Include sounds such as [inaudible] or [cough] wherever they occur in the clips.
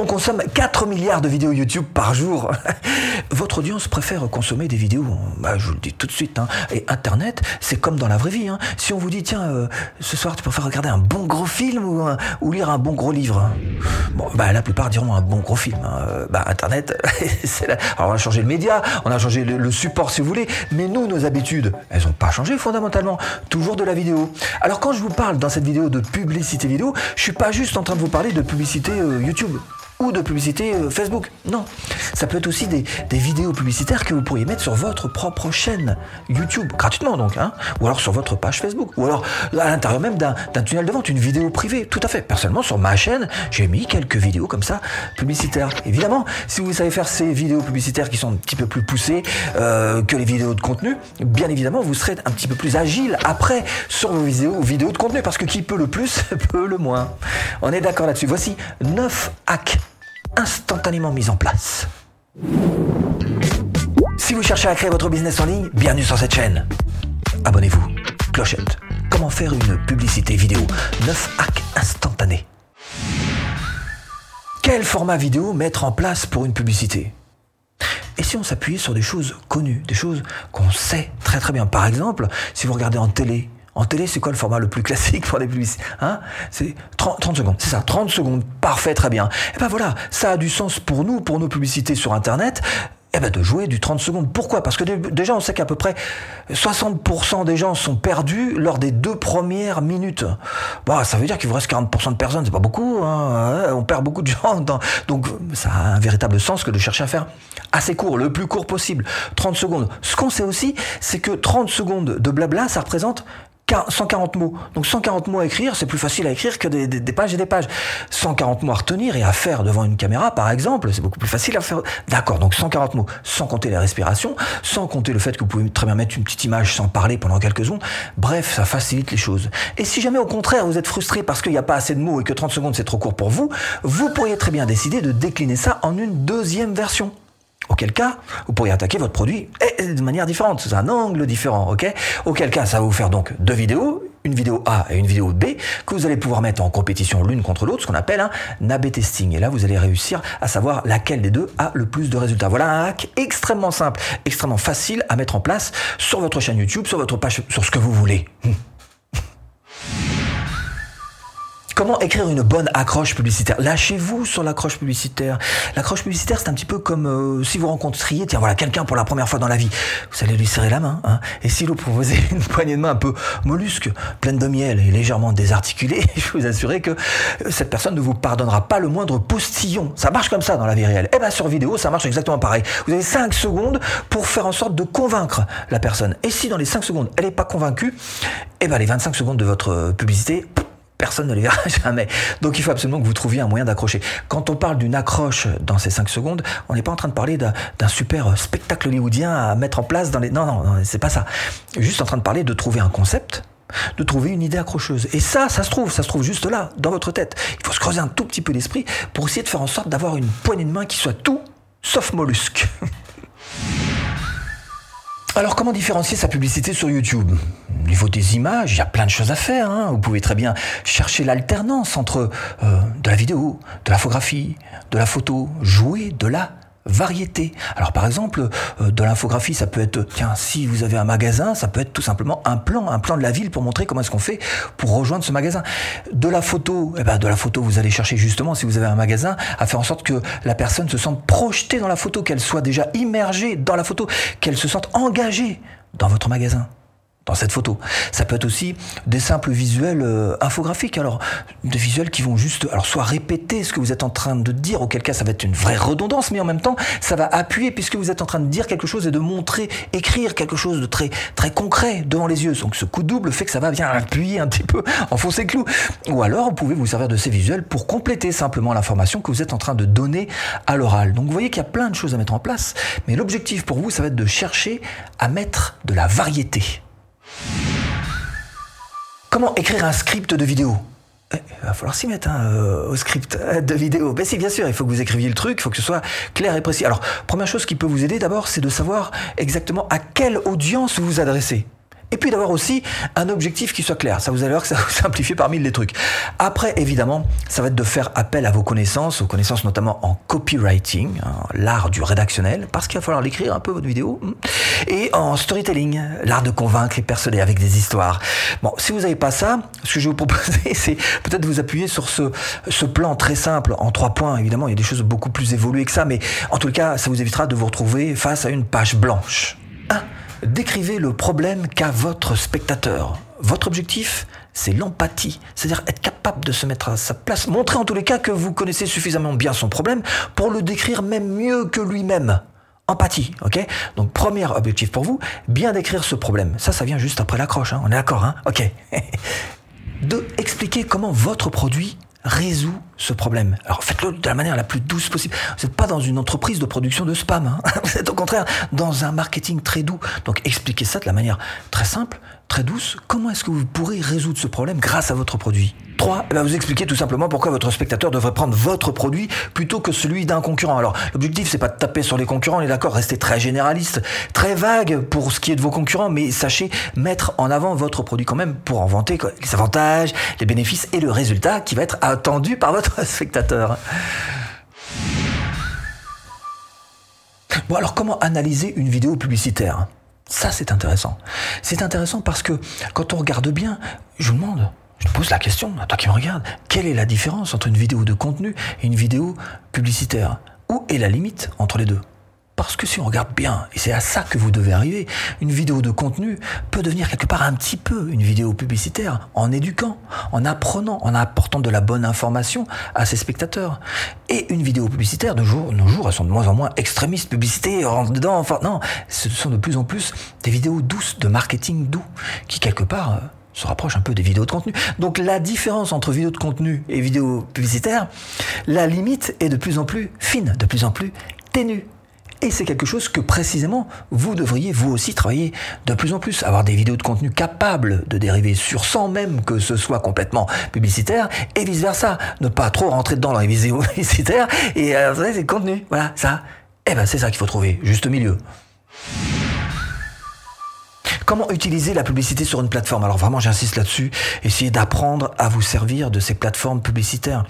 On consomme 4 milliards de vidéos YouTube par jour. [laughs] Votre audience préfère consommer des vidéos, bah, je vous le dis tout de suite, hein. et Internet, c'est comme dans la vraie vie. Hein. Si on vous dit, tiens, euh, ce soir tu préfères regarder un bon gros film ou, lire un bon gros livre Bon, bah, la plupart diront un bon gros film. Hein. Euh, bah, Internet, [laughs] c'est la... Alors on a changé le média, on a changé le, support si vous voulez, mais nous, nos habitudes, elles n'ont pas changé fondamentalement. Toujours de la vidéo. Alors quand je vous parle dans cette vidéo de publicité vidéo, je suis pas juste en train de vous parler de publicité euh, YouTube ou de publicité euh, Facebook. Non, ça peut être aussi des, vidéos publicitaires que vous pourriez mettre sur votre propre chaîne YouTube, gratuitement donc, hein, ou alors sur votre page Facebook, ou alors à l'intérieur même d'un tunnel de vente, une vidéo privée, tout à fait. Personnellement, sur ma chaîne, j'ai mis quelques vidéos comme ça publicitaires. Évidemment, si vous savez faire ces vidéos publicitaires qui sont un petit peu plus poussées euh, que les vidéos de contenu, bien évidemment, vous serez un petit peu plus agile après sur vos vidéos, vidéos de contenu, parce que qui peut le plus [laughs] peut le moins. On est d'accord là-dessus. Voici 9 hacks instantanément mise en place. Si vous cherchez à créer votre business en ligne, bienvenue sur cette chaîne. Abonnez-vous. Clochette. Comment faire une publicité vidéo 9 hacks instantanés? Quel format vidéo mettre en place pour une publicité? Et si on s'appuyait sur des choses connues, des choses qu'on sait très très bien? Par exemple, si vous regardez en télé, en télé, c'est quoi le format le plus classique pour des publicités hein? C'est 30, 30, secondes, c'est ça, 30 secondes, parfait, très bien. Et ben voilà, ça a du sens pour nous, pour nos publicités sur Internet. Eh ben de jouer du 30 secondes. Pourquoi? Parce que déjà, on sait qu'à peu près 60% des gens sont perdus lors des deux premières minutes. Bah, ça veut dire qu'il vous reste 40% de personnes, c'est pas beaucoup. Hein on perd beaucoup de gens. [laughs] Donc, ça a un véritable sens que de chercher à faire assez court, le plus court possible. 30 secondes. Ce qu'on sait aussi, c'est que 30 secondes de blabla, ça représente 140 mots. Donc 140 mots à écrire, c'est plus facile à écrire que des, pages et des pages. 140 mots à retenir et à faire devant une caméra, par exemple, c'est beaucoup plus facile à faire. D'accord, donc 140 mots, sans compter les respirations, sans compter le fait que vous pouvez très bien mettre une petite image sans parler pendant quelques secondes. Bref, ça facilite les choses. Et si jamais au contraire vous êtes frustré parce qu'il n'y a pas assez de mots et que 30 secondes c'est trop court pour vous, vous pourriez très bien décider de décliner ça en une deuxième version. Auquel cas, vous pourriez attaquer votre produit de manière différente, sous un angle différent, ok? Auquel cas, ça va vous faire donc deux vidéos, une vidéo A et une vidéo B, que vous allez pouvoir mettre en compétition l'une contre l'autre, ce qu'on appelle un A-B testing. Et là, vous allez réussir à savoir laquelle des deux a le plus de résultats. Voilà un hack extrêmement simple, extrêmement facile à mettre en place sur votre chaîne YouTube, sur votre page, sur ce que vous voulez. [laughs] Comment écrire une bonne accroche publicitaire? Lâchez-vous sur l'accroche publicitaire. L'accroche publicitaire, c'est un petit peu comme euh, si vous rencontriez, tiens voilà, quelqu'un pour la première fois dans la vie. Vous allez lui serrer la main, hein, et si vous proposez [laughs] une poignée de main un peu mollusque, pleine de miel et légèrement désarticulée, [laughs] je vous assure que cette personne ne vous pardonnera pas le moindre postillon. Ça marche comme ça dans la vie réelle. Et eh bien sur vidéo, ça marche exactement pareil. Vous avez 5 secondes pour faire en sorte de convaincre la personne. Et si dans les 5 secondes, elle n'est pas convaincue, et eh ben les 25 secondes de votre publicité, personne ne les verra [laughs] jamais. Donc il faut absolument que vous trouviez un moyen d'accrocher. Quand on parle d'une accroche dans ces 5 secondes, on n'est pas en train de parler d'un super spectacle hollywoodien à mettre en place dans les... Non, non, non c'est pas ça. Juste en train de parler de trouver un concept, de trouver une idée accrocheuse. Et ça, ça se trouve, ça se trouve juste là, dans votre tête. Il faut se creuser un tout petit peu l'esprit pour essayer de faire en sorte d'avoir une poignée de main qui soit tout sauf mollusque. [laughs] Alors comment différencier sa publicité sur YouTube? Au niveau des images, il y a plein de choses à faire. Hein. Vous pouvez très bien chercher l'alternance entre euh, de la vidéo, de l'infographie, de la photo, jouer de la variété. Alors par exemple, euh, de l'infographie, ça peut être, tiens, si vous avez un magasin, ça peut être tout simplement un plan, un plan de la ville pour montrer comment est-ce qu'on fait pour rejoindre ce magasin. De la photo, eh ben de la photo, vous allez chercher justement, si vous avez un magasin, à faire en sorte que la personne se sente projetée dans la photo, qu'elle soit déjà immergée dans la photo, qu'elle se sente engagée dans votre magasin dans cette photo. Ça peut être aussi des simples visuels euh, infographiques. Alors, des visuels qui vont juste, alors soit répéter ce que vous êtes en train de dire, auquel cas ça va être une vraie redondance, mais en même temps, ça va appuyer puisque vous êtes en train de dire quelque chose et de montrer, écrire quelque chose de très, très concret devant les yeux. Donc, ce coup double fait que ça va bien appuyer un petit peu, [laughs] enfoncer le clou. Ou alors, vous pouvez vous servir de ces visuels pour compléter simplement l'information que vous êtes en train de donner à l'oral. Donc, vous voyez qu'il y a plein de choses à mettre en place, mais l'objectif pour vous, ça va être de chercher à mettre de la variété. Comment écrire un script de vidéo il va falloir s'y mettre hein, au script de vidéo. Ben si, bien sûr, il faut que vous écriviez le truc, il faut que ce soit clair et précis. Alors, première chose qui peut vous aider d'abord, c'est de savoir exactement à quelle audience vous vous adressez. Et puis d'avoir aussi un objectif qui soit clair. Ça vous allez voir que ça vous simplifie parmi les trucs. Après, évidemment, ça va être de faire appel à vos connaissances, aux connaissances notamment en copywriting, hein, l'art du rédactionnel, parce qu'il va falloir l'écrire un peu votre vidéo, hmm, et en storytelling, l'art de convaincre et persuader avec des histoires. Bon, si vous n'avez pas ça, ce que je vais vous proposer, [laughs] c'est peut-être vous appuyer sur ce plan très simple en trois points. Évidemment, il y a des choses beaucoup plus évoluées que ça, mais en tout cas, ça vous évitera de vous retrouver face à une page blanche. 1 décrivez le problème qu'a votre spectateur. Votre objectif, c'est l'empathie, c'est-à-dire être capable de se mettre à sa place, montrer en tous les cas que vous connaissez suffisamment bien son problème pour le décrire même mieux que lui-même. Empathie, ok? Donc premier objectif pour vous, bien décrire ce problème. Ça, ça vient juste après l'accroche, hein on est d'accord, hein? Ok. [laughs] Deux, expliquer comment votre produit résout ce problème. Alors faites-le de la manière la plus douce possible. Vous n'êtes pas dans une entreprise de production de spam. Hein. [laughs] Vous êtes au contraire dans un marketing très doux. Donc expliquez ça de la manière très simple, très douce. Comment est-ce que vous pourrez résoudre ce problème grâce à votre produit? 3. Eh ben, vous expliquez tout simplement pourquoi votre spectateur devrait prendre votre produit plutôt que celui d'un concurrent. Alors, l'objectif, c'est pas de taper sur les concurrents, on est d'accord, restez très généraliste, très vague pour ce qui est de vos concurrents, mais sachez mettre en avant votre produit quand même pour en vanter les avantages, les bénéfices et le résultat qui va être attendu par votre spectateur. Bon, alors comment analyser une vidéo publicitaire? Ça, c'est intéressant. C'est intéressant parce que quand on regarde bien, je vous demande, je pose la question, à toi qui me regarde, quelle est la différence entre une vidéo de contenu et une vidéo publicitaire? Où est la limite entre les deux? Parce que si on regarde bien, et c'est à ça que vous devez arriver, une vidéo de contenu peut devenir quelque part un petit peu une vidéo publicitaire en éduquant, en apprenant, en apportant de la bonne information à ses spectateurs. Et une vidéo publicitaire, de jour, nos jours, elles sont de moins en moins extrémistes, publicité, rentre dedans, enfin non, ce sont de plus en plus des vidéos douces, de marketing doux, qui quelque part euh, se rapproche un peu des vidéos de contenu. Donc la différence entre vidéo de contenu et vidéo publicitaire, la limite est de plus en plus fine, de plus en plus ténue. Et c'est quelque chose que précisément vous devriez vous aussi travailler de plus en plus, avoir des vidéos de contenu capables de dériver sur sans même que ce soit complètement publicitaire et vice versa, ne pas trop rentrer dedans dans les vidéos [laughs] publicitaires et euh, c'est le contenu, voilà ça. Eh ben c'est ça qu'il faut trouver, juste milieu. Comment utiliser la publicité sur une plateforme? Alors vraiment, j'insiste là-dessus. Essayez d'apprendre à vous servir de ces plateformes publicitaires.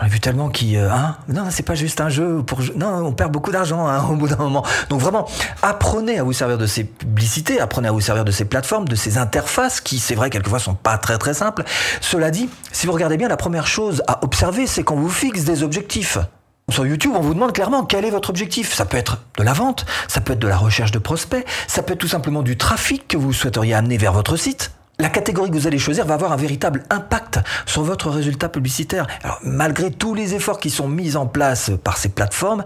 J'en ai vu tellement qui, euh, hein? Non, c'est pas juste un jeu pour. Non, on perd beaucoup d'argent hein, [laughs] au bout d'un moment. Donc vraiment, apprenez à vous servir de ces publicités, apprenez à vous servir de ces plateformes, de ces interfaces qui, c'est vrai, quelquefois sont pas très très simples. Cela dit, si vous regardez bien, la première chose à observer, c'est qu'on vous fixe des objectifs. Sur YouTube, on vous demande clairement quel est votre objectif. Ça peut être de la vente, ça peut être de la recherche de prospects, ça peut être tout simplement du trafic que vous souhaiteriez amener vers votre site. La catégorie que vous allez choisir va avoir un véritable impact sur votre résultat publicitaire. Alors, malgré tous les efforts qui sont mis en place par ces plateformes,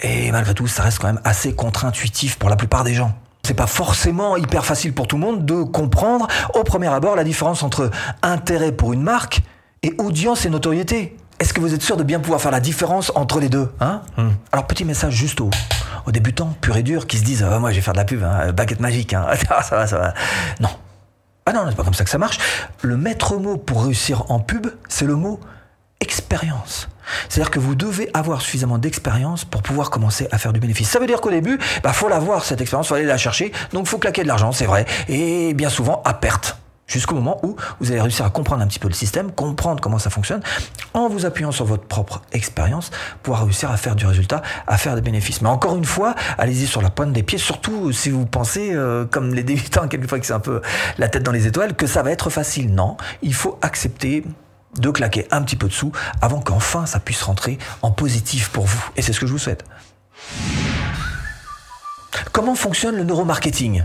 et malgré tout, ça reste quand même assez contre-intuitif pour la plupart des gens. C'est pas forcément hyper facile pour tout le monde de comprendre au premier abord la différence entre intérêt pour une marque et audience et notoriété. Est-ce que vous êtes sûr de bien pouvoir faire la différence entre les deux hein hmm. Alors petit message juste aux, débutants purs et durs qui se disent ah, moi je vais faire de la pub, hein, baguette magique, hein. [laughs] ça va, ça va. Non. Ah non, c'est pas comme ça que ça marche. Le maître mot pour réussir en pub, c'est le mot expérience. C'est-à-dire que vous devez avoir suffisamment d'expérience pour pouvoir commencer à faire du bénéfice. Ça veut dire qu'au début, bah faut l'avoir cette expérience, faut aller la chercher, donc faut claquer de l'argent, c'est vrai, et bien souvent à perte jusqu'au moment où vous allez réussir à comprendre un petit peu le système, comprendre comment ça fonctionne, en vous appuyant sur votre propre expérience, pouvoir réussir à faire du résultat, à faire des bénéfices. Mais encore une fois, allez-y sur la pointe des pieds, surtout si vous pensez, euh, comme les débutants, [laughs] quelquefois que c'est un peu la tête dans les étoiles, que ça va être facile. Non, il faut accepter de claquer un petit peu de sous avant qu'enfin ça puisse rentrer en positif pour vous. Et c'est ce que je vous souhaite. Comment fonctionne le neuromarketing?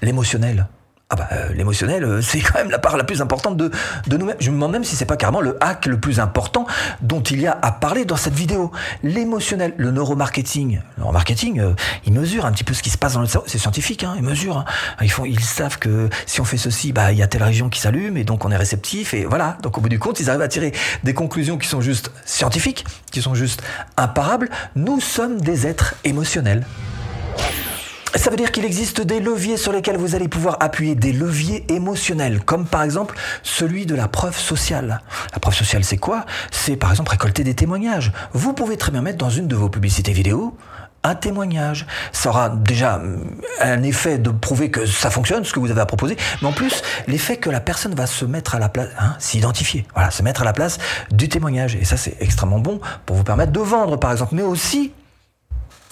L'émotionnel ah bah, euh, l'émotionnel, euh, [laughs] c'est quand même la part la plus importante de, de nous-mêmes. Je me demande même si c'est pas carrément le hack le plus important dont il y a à parler dans cette vidéo. L'émotionnel, le neuromarketing. Le neuromarketing, euh, il mesure un petit peu ce qui se passe dans le cerveau. C'est scientifique, hein, ils mesurent. Hein. Ils, font, ils savent que si on fait ceci, bah, il y a telle région qui s'allume et donc on est réceptif et voilà. Donc au bout du compte, ils arrivent à tirer des conclusions qui sont juste scientifiques, qui sont juste imparables. Nous sommes des êtres émotionnels. Ça veut dire qu'il existe des leviers sur lesquels vous allez pouvoir appuyer, des leviers émotionnels, comme par exemple celui de la preuve sociale. La preuve sociale, c'est quoi? C'est par exemple récolter des témoignages. Vous pouvez très bien mettre dans une de vos publicités vidéo un témoignage. Ça aura déjà un effet de prouver que ça fonctionne, ce que vous avez à proposer, mais en plus, l'effet que la personne va se mettre à la place, hein, s'identifier, voilà, se mettre à la place du témoignage. Et ça, c'est extrêmement bon pour vous permettre de vendre, par exemple, mais aussi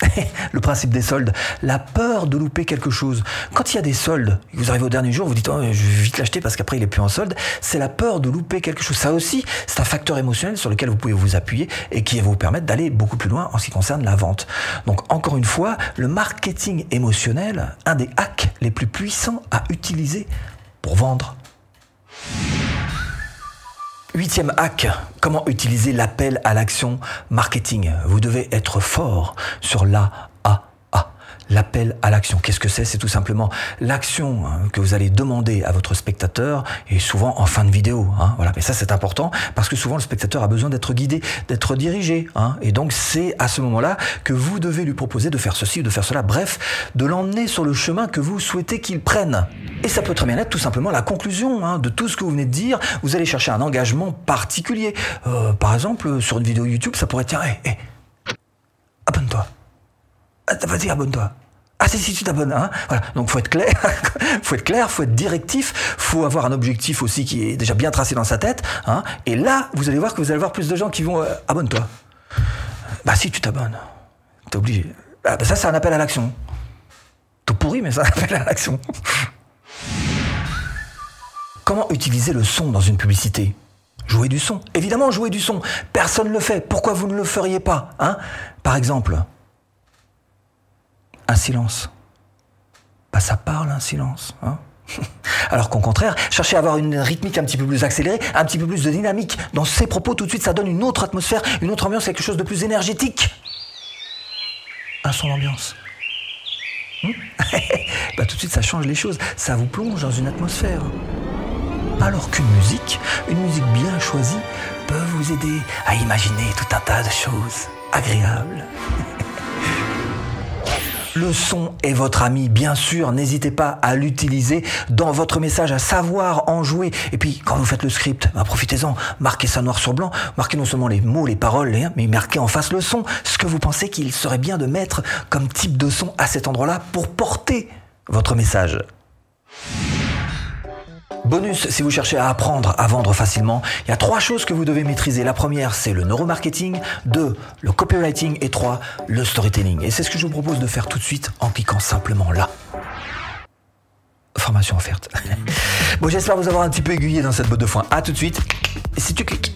[laughs] le principe des soldes, la peur de louper quelque chose. Quand il y a des soldes, vous arrivez au dernier jour, vous dites oh, je vais vite l'acheter parce qu'après il est plus en solde, c'est la peur de louper quelque chose. Ça aussi, c'est un facteur émotionnel sur lequel vous pouvez vous appuyer et qui va vous permettre d'aller beaucoup plus loin en ce qui concerne la vente. Donc encore une fois, le marketing émotionnel, un des hacks les plus puissants à utiliser pour vendre. Huitième hack, comment utiliser l'appel à l'action marketing. Vous devez être fort sur la L'appel à l'action, qu'est-ce que c'est? C'est tout simplement l'action hein, que vous allez demander à votre spectateur et souvent en fin de vidéo. Hein, voilà, mais ça c'est important parce que souvent le spectateur a besoin d'être guidé, d'être dirigé. Hein, et donc c'est à ce moment-là que vous devez lui proposer de faire ceci ou de faire cela. Bref, de l'emmener sur le chemin que vous souhaitez qu'il prenne. Et ça peut très bien être tout simplement la conclusion de tout ce que vous venez de dire. Vous allez chercher un engagement particulier. Euh, par exemple, sur une vidéo YouTube, ça pourrait être tiens, hé, abonne-toi. Ah, vas-y, abonne-toi. Ah si, si, tu t'abonnes. Hein voilà. Donc faut être clair, [laughs] faut être clair, faut être directif, faut avoir un objectif aussi qui est déjà bien tracé dans sa tête. Hein et là, vous allez voir que vous allez avoir plus de gens qui vont euh, abonne-toi. Bah si tu t'abonnes, t'es obligé. Ah, bah, ça c'est un appel à l'action. Tout pourri, mais c'est un appel à l'action. [laughs] Comment utiliser le son dans une publicité? Jouer du son. Évidemment, jouer du son. Personne ne le fait. Pourquoi vous ne le feriez pas hein? Par exemple, un silence. Bah, ça parle, un silence. Hein [laughs] Alors qu'au contraire, chercher à avoir une rythmique un petit peu plus accélérée, un petit peu plus de dynamique dans ses propos, tout de suite, ça donne une autre atmosphère, une autre ambiance, quelque chose de plus énergétique. Un son d'ambiance. Hmm? [laughs] Bah, tout de suite, ça change les choses. Ça vous plonge dans une atmosphère. Alors qu'une musique, une musique bien choisie, peut vous aider à imaginer tout un tas de choses agréables. [laughs] Le son est votre ami, bien sûr, n'hésitez pas à l'utiliser dans votre message, à savoir en jouer. Et puis, quand vous faites le script, bah, profitez-en, marquez ça noir sur blanc, marquez non seulement les mots, les paroles, mais marquez en face le son, ce que vous pensez qu'il serait bien de mettre comme type de son à cet endroit-là pour porter votre message. Bonus, si vous cherchez à apprendre à vendre facilement, il y a trois choses que vous devez maîtriser. La première, c'est le neuromarketing. Deux, le copywriting. Et trois, le storytelling. Et c'est ce que je vous propose de faire tout de suite en cliquant simplement là. Formation offerte. [laughs] bon, j'espère vous avoir un petit peu aiguillé dans cette botte de foin. À tout de suite. Si tu cliques.